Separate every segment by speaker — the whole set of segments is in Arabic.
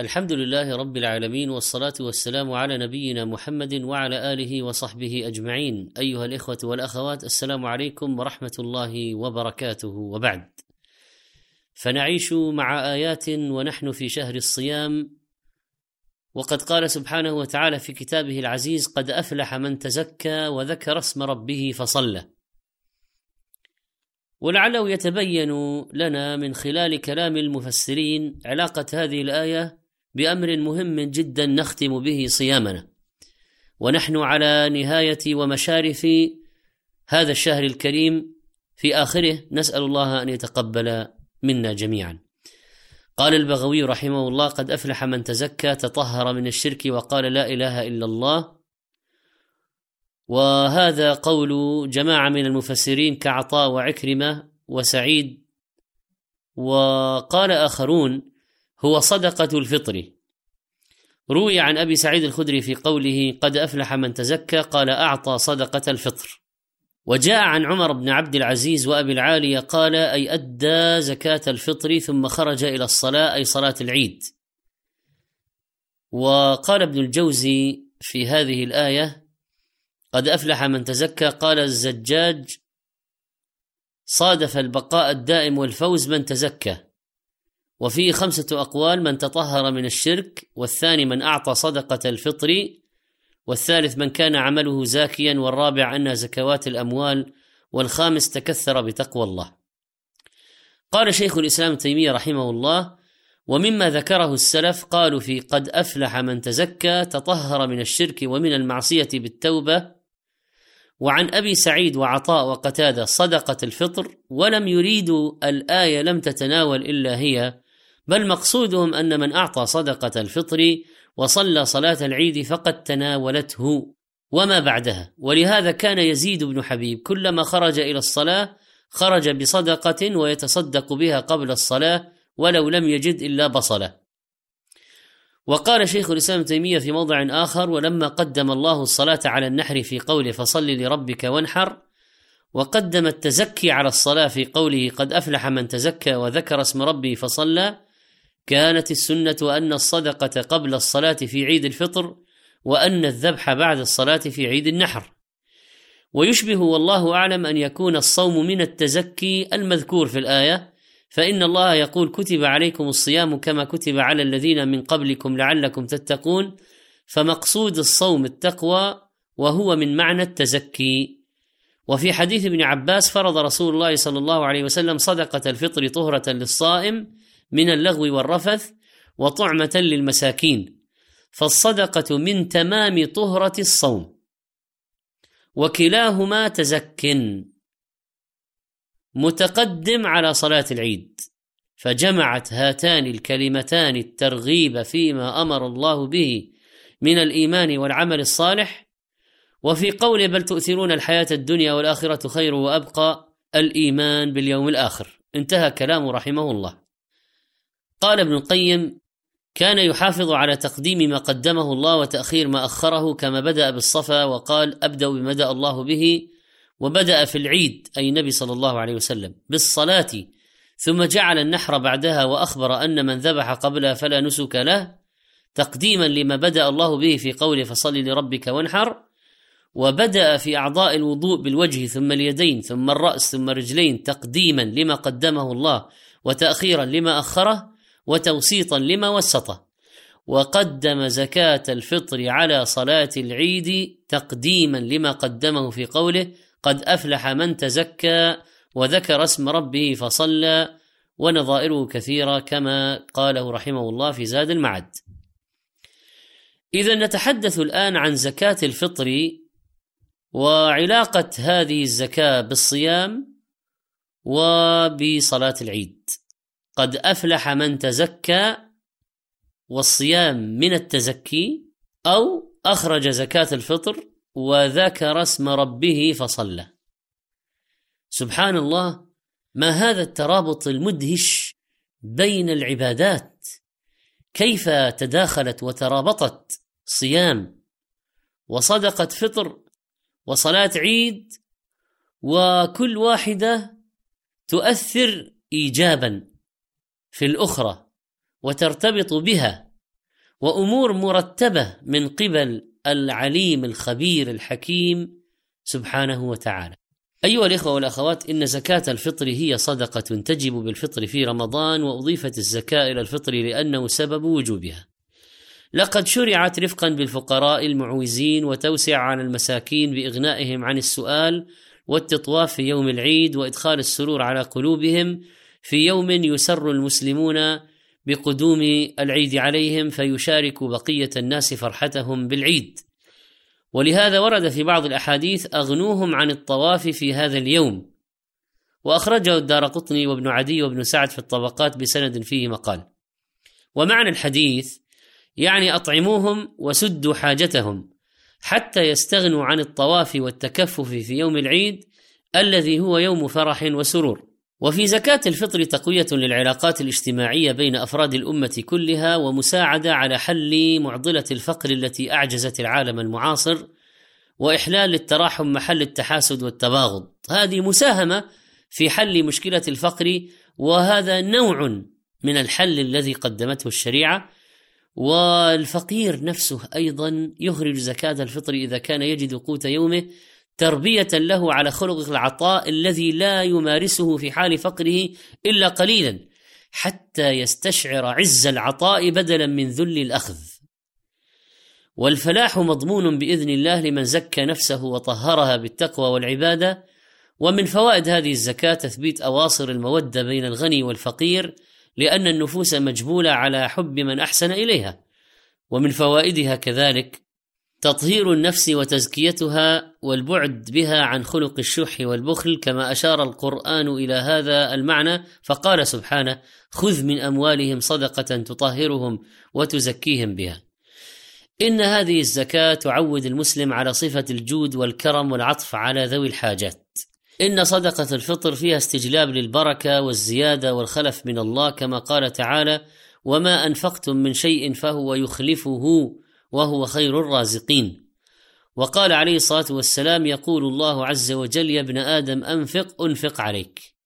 Speaker 1: الحمد لله رب العالمين والصلاة والسلام على نبينا محمد وعلى آله وصحبه أجمعين. أيها الإخوة والأخوات السلام عليكم ورحمة الله وبركاته. وبعد فنعيش مع آيات ونحن في شهر الصيام. وقد قال سبحانه وتعالى في كتابه العزيز قد أفلح من تزكى وذكر اسم ربه فصلى. ولعله يتبين لنا من خلال كلام المفسرين علاقة هذه الآية بأمر مهم جدا نختم به صيامنا. ونحن على نهاية ومشارف هذا الشهر الكريم في آخره. نسأل الله أن يتقبل منا جميعا. قال البغوي رحمه الله قد أفلح من تزكى تطهر من الشرك وقال لا إله إلا الله. وهذا قول جماعة من المفسرين كعطاء وعكرمة وسعيد. وقال آخرون هو صدقة الفطر. روي عن أبي سعيد الخدري في قوله قد أفلح من تزكى قال أعطى صدقة الفطر. وجاء عن عمر بن عبد العزيز وأبي العالية قال أي أدى زكاة الفطر ثم خرج إلى الصلاة أي صلاة العيد. وقال ابن الجوزي في هذه الآية قد أفلح من تزكى قال الزجاج صادف البقاء الدائم والفوز من تزكى. وفيه خمسة أقوال من تطهر من الشرك والثاني من أعطى صدقة الفطر والثالث من كان عمله زاكيا والرابع أن زكوات الأموال والخامس تكثر بتقوى الله. قال شيخ الإسلام تيمية رحمه الله ومما ذكره السلف قالوا في قد أفلح من تزكى تطهر من الشرك ومن المعصية بالتوبة وعن أبي سعيد وعطاء وقتادة صدقة الفطر ولم يريدوا الآية لم تتناول إلا هي بل مقصودهم أن من أعطى صدقة الفطر وصلى صلاة العيد فقد تناولته وما بعدها. ولهذا كان يزيد بن حبيب كلما خرج إلى الصلاة خرج بصدقة ويتصدق بها قبل الصلاة ولو لم يجد إلا بصلة. وقال شيخ الإسلام تيمية في موضع آخر ولما قدم الله الصلاة على النحر في قوله فصل لربك وانحر وقدم التزكي على الصلاة في قوله قد أفلح من تزكى وذكر اسم ربه فصلى كانت السنة أن الصدقة قبل الصلاة في عيد الفطر وأن الذبح بعد الصلاة في عيد النحر. ويشبه والله أعلم أن يكون الصوم من التزكي المذكور في الآية فإن الله يقول كتب عليكم الصيام كما كتب على الذين من قبلكم لعلكم تتقون فمقصود الصوم التقوى وهو من معنى التزكي. وفي حديث ابن عباس فرض رسول الله صلى الله عليه وسلم صدقة الفطر طهرة للصائم من اللغو والرفث وطعمة للمساكين. فالصدقة من تمام طهرة الصوم. وكلاهما تزك. متقدم على صلاة العيد. فجمعت هاتان الكلمتان الترغيب فيما أمر الله به من الإيمان والعمل الصالح. وفي قوله بل تؤثرون الحياة الدنيا والآخرة خير وأبقى الإيمان باليوم الآخر. انتهى كلامه رحمه الله. قال ابن القيم كان يحافظ على تقديم ما قدمه الله وتأخير ما أخره كما بدأ بالصفا وقال أبدأ بما بدأ الله به وبدأ في العيد أي النبي صلى الله عليه وسلم بالصلاة ثم جعل النحر بعدها وأخبر أن من ذبح قبلها فلا نسك له تقديما لما بدأ الله به في قوله فصل لربك وانحر وبدأ في أعضاء الوضوء بالوجه ثم اليدين ثم الرأس ثم الرجلين تقديما لما قدمه الله وتأخيرا لما أخره وتوسيطا لما وسطه. وقدم زكاة الفطر على صلاة العيد تقديما لما قدمه في قوله قد أفلح من تزكى وذكر اسم ربه فصلى ونظائره كثيرة كما قاله رحمه الله في زاد المعد. إذا نتحدث الآن عن زكاة الفطر وعلاقة هذه الزكاة بالصيام وبصلاة العيد. قد أفلح من تزكى والصيام من التزكي أو أخرج زكاة الفطر وذكر اسم ربه فصلى. سبحان الله ما هذا الترابط المدهش بين العبادات؟ كيف تداخلت وترابطت صيام وصدقة فطر وصلاة عيد وكل واحدة تؤثر ايجابا؟ في الأخرى وترتبط بها وأمور مرتبة من قبل العليم الخبير الحكيم سبحانه وتعالى. أيها الإخوة والأخوات إن زكاة الفطر هي صدقة تجب بالفطر في رمضان وأضيفت الزكاة إلى الفطر لأنه سبب وجوبها. لقد شرعت رفقا بالفقراء المعوزين وتوسع على المساكين بإغنائهم عن السؤال والتطواف في يوم العيد وإدخال السرور على قلوبهم في يوم يسر المسلمون بقدوم العيد عليهم فيشارك بقية الناس فرحتهم بالعيد. ولهذا ورد في بعض الأحاديث أغنوهم عن الطواف في هذا اليوم. وأخرجه الدار قطني وابن عدي وابن سعد في الطبقات بسند فيه مقال. ومعنى الحديث يعني أطعموهم وسدوا حاجتهم حتى يستغنوا عن الطواف والتكفف في يوم العيد الذي هو يوم فرح وسرور. وفي زكاة الفطر تقوية للعلاقات الاجتماعية بين أفراد الأمة كلها ومساعدة على حل معضلة الفقر التي أعجزت العالم المعاصر وإحلال التراحم محل التحاسد والتباغض. هذه مساهمة في حل مشكلة الفقر وهذا نوع من الحل الذي قدمته الشريعة والفقير نفسه أيضا يخرج زكاة الفطر إذا كان يجد قوت يومه تربية له على خلق العطاء الذي لا يمارسه في حال فقره إلا قليلا حتى يستشعر عز العطاء بدلا من ذل الأخذ. والفلاح مضمون بإذن الله لمن زكى نفسه وطهرها بالتقوى والعبادة. ومن فوائد هذه الزكاة تثبيت أواصر المودة بين الغني والفقير لأن النفوس مجبولة على حب من أحسن إليها. ومن فوائدها كذلك تطهير النفس وتزكيتها والبعد بها عن خلق الشح والبخل كما أشار القرآن إلى هذا المعنى فقال سبحانه خذ من أموالهم صدقة تطهرهم وتزكيهم بها. إن هذه الزكاة تعود المسلم على صفة الجود والكرم والعطف على ذوي الحاجات. إن صدقة الفطر فيها استجلاب للبركة والزيادة والخلف من الله كما قال تعالى وما أنفقتم من شيء فهو يخلفه وهو خير الرازقين. وقال عليه الصلاة والسلام يقول الله عز وجل يا ابن آدم أنفق أنفق عليك.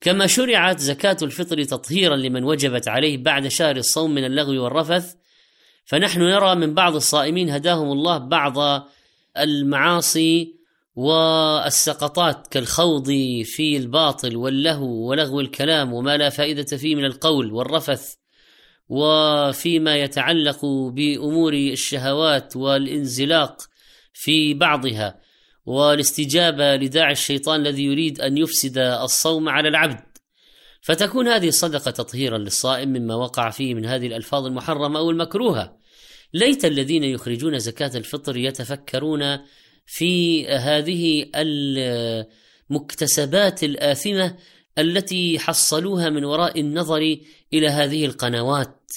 Speaker 1: كما شرعت زكاة الفطر تطهيرا لمن وجبت عليه بعد شهر الصوم من اللغو والرفث فنحن نرى من بعض الصائمين هداهم الله بعض المعاصي والسقطات كالخوض في الباطل واللهو ولغو الكلام وما لا فائدة فيه من القول والرفث. وفيما يتعلق بأمور الشهوات والانزلاق في بعضها والاستجابة لداعي الشيطان الذي يريد أن يفسد الصوم على العبد. فتكون هذه الصدقة تطهيرا للصائم مما وقع فيه من هذه الألفاظ المحرمة أو المكروهة. ليت الذين يخرجون زكاة الفطر يتفكرون في هذه المكتسبات الآثمة التي حصلوها من وراء النظر إلى هذه القنوات.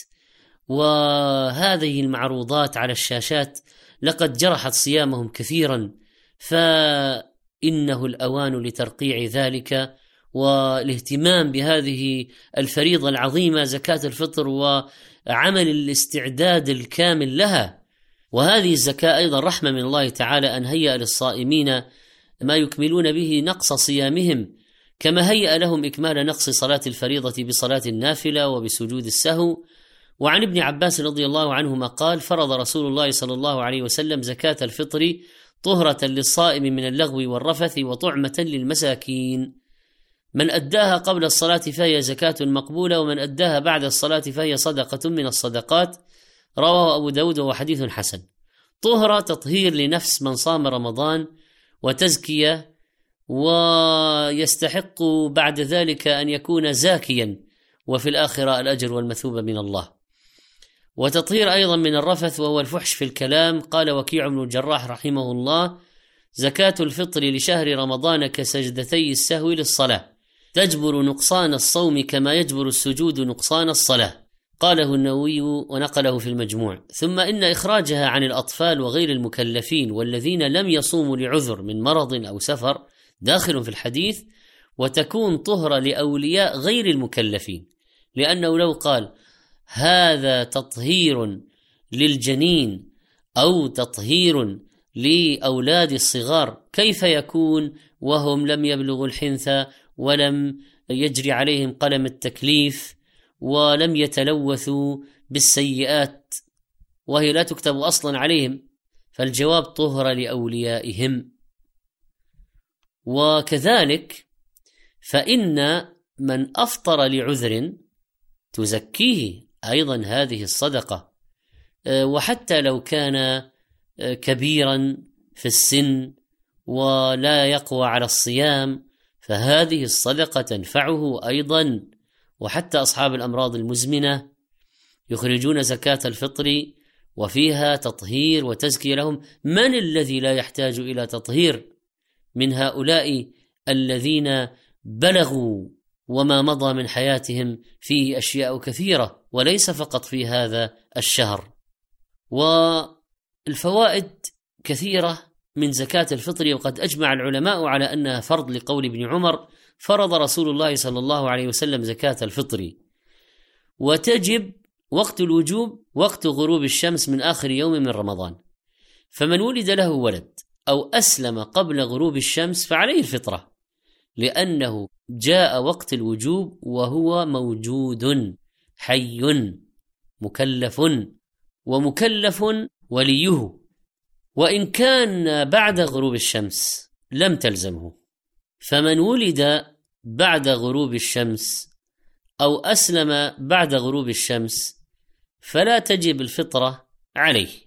Speaker 1: وهذه المعروضات على الشاشات لقد جرحت صيامهم كثيرا فإنه الأوان لترقيع ذلك والاهتمام بهذه الفريضة العظيمة زكاة الفطر وعمل الاستعداد الكامل لها. وهذه الزكاة أيضا رحمة من الله تعالى أن هيأ للصائمين ما يكملون به نقص صيامهم. كما هيأ لهم إكمال نقص صلاة الفريضة بصلاة النافلة وبسجود السهو. وعن ابن عباس رضي الله عنهما قال فرض رسول الله صلى الله عليه وسلم زكاة الفطر طهرة للصائم من اللغو والرفث وطعمة للمساكين. من أداها قبل الصلاة فهي زكاة مقبولة ومن أداها بعد الصلاة فهي صدقة من الصدقات. رواه أبو داود وهو حديث حسن. طهرة تطهير لنفس من صام رمضان وتزكية ويستحق بعد ذلك أن يكون زاكيا وفي الآخرة الأجر والمثوبه من الله. وتطهير أيضا من الرفث وهو الفحش في الكلام قال وكيع بن الجراح رحمه الله: زكاة الفطر لشهر رمضان كسجدتي السهو للصلاة. تجبر نقصان الصوم كما يجبر السجود نقصان الصلاة. قاله النووي ونقله في المجموع. ثم إن إخراجها عن الأطفال وغير المكلفين والذين لم يصوموا لعذر من مرض أو سفر داخل في الحديث وتكون طهرة لأولياء غير المكلفين. لأنه لو قال هذا تطهير للجنين أو تطهير لأولاد الصغار كيف يكون وهم لم يبلغوا الحنث ولم يجري عليهم قلم التكليف ولم يتلوثوا بالسيئات وهي لا تكتب أصلا عليهم؟ فالجواب طهر لأوليائهم. وكذلك فإن من أفطر لعذر تزكيه أيضا هذه الصدقة. آه، وحتى لو كان آه، كبيرا في السن ولا يقوى على الصيام فهذه الصدقة تنفعه أيضا. وحتى أصحاب الأمراض المزمنة يخرجون زكاة الفطر وفيها تطهير وتزكية لهم. من الذي لا يحتاج إلى تطهير؟ من هؤلاء الذين بلغوا وما مضى من حياتهم فيه أشياء كثيرة وليس فقط في هذا الشهر. والفوائد كثيرة من زكاة الفطر وقد أجمع العلماء على أنها فرض لقول ابن عمر فرض رسول الله صلى الله عليه وسلم زكاة الفطر. وتجب وقت الوجوب وقت غروب الشمس من آخر يوم من رمضان. فمن ولد له ولد أو أسلم قبل غروب الشمس فعليه الفطرة لأنه جاء وقت الوجوب وهو موجود حي مكلف ومكلف وليه. وإن كان بعد غروب الشمس لم تلزمه. فمن ولد بعد غروب الشمس أو أسلم بعد غروب الشمس فلا تجب الفطرة عليه.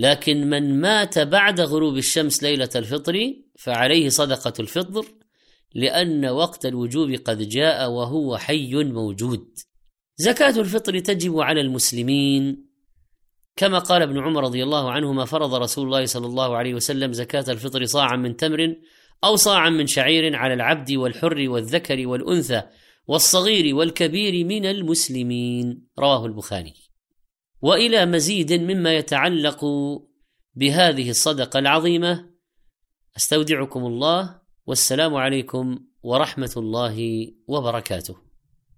Speaker 1: لكن من مات بعد غروب الشمس ليلة الفطر فعليه صدقة الفطر لأن وقت الوجوب قد جاء وهو حي موجود. زكاة الفطر تجب على المسلمين. كما قال ابن عمر رضي الله عنهما فرض رسول الله صلى الله عليه وسلم زكاة الفطر صاعا من تمر أو صاعا من شعير على العبد والحر والذكر والأنثى والصغير والكبير من المسلمين. رواه البخاري. وإلى مزيد مما يتعلق بهذه الصدقة العظيمة. أستودعكم الله والسلام عليكم ورحمة الله وبركاته.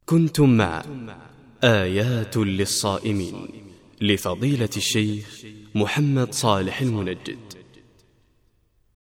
Speaker 2: كنتم مع آيات للصائمين لفضيلة الشيخ محمد صالح المنجد.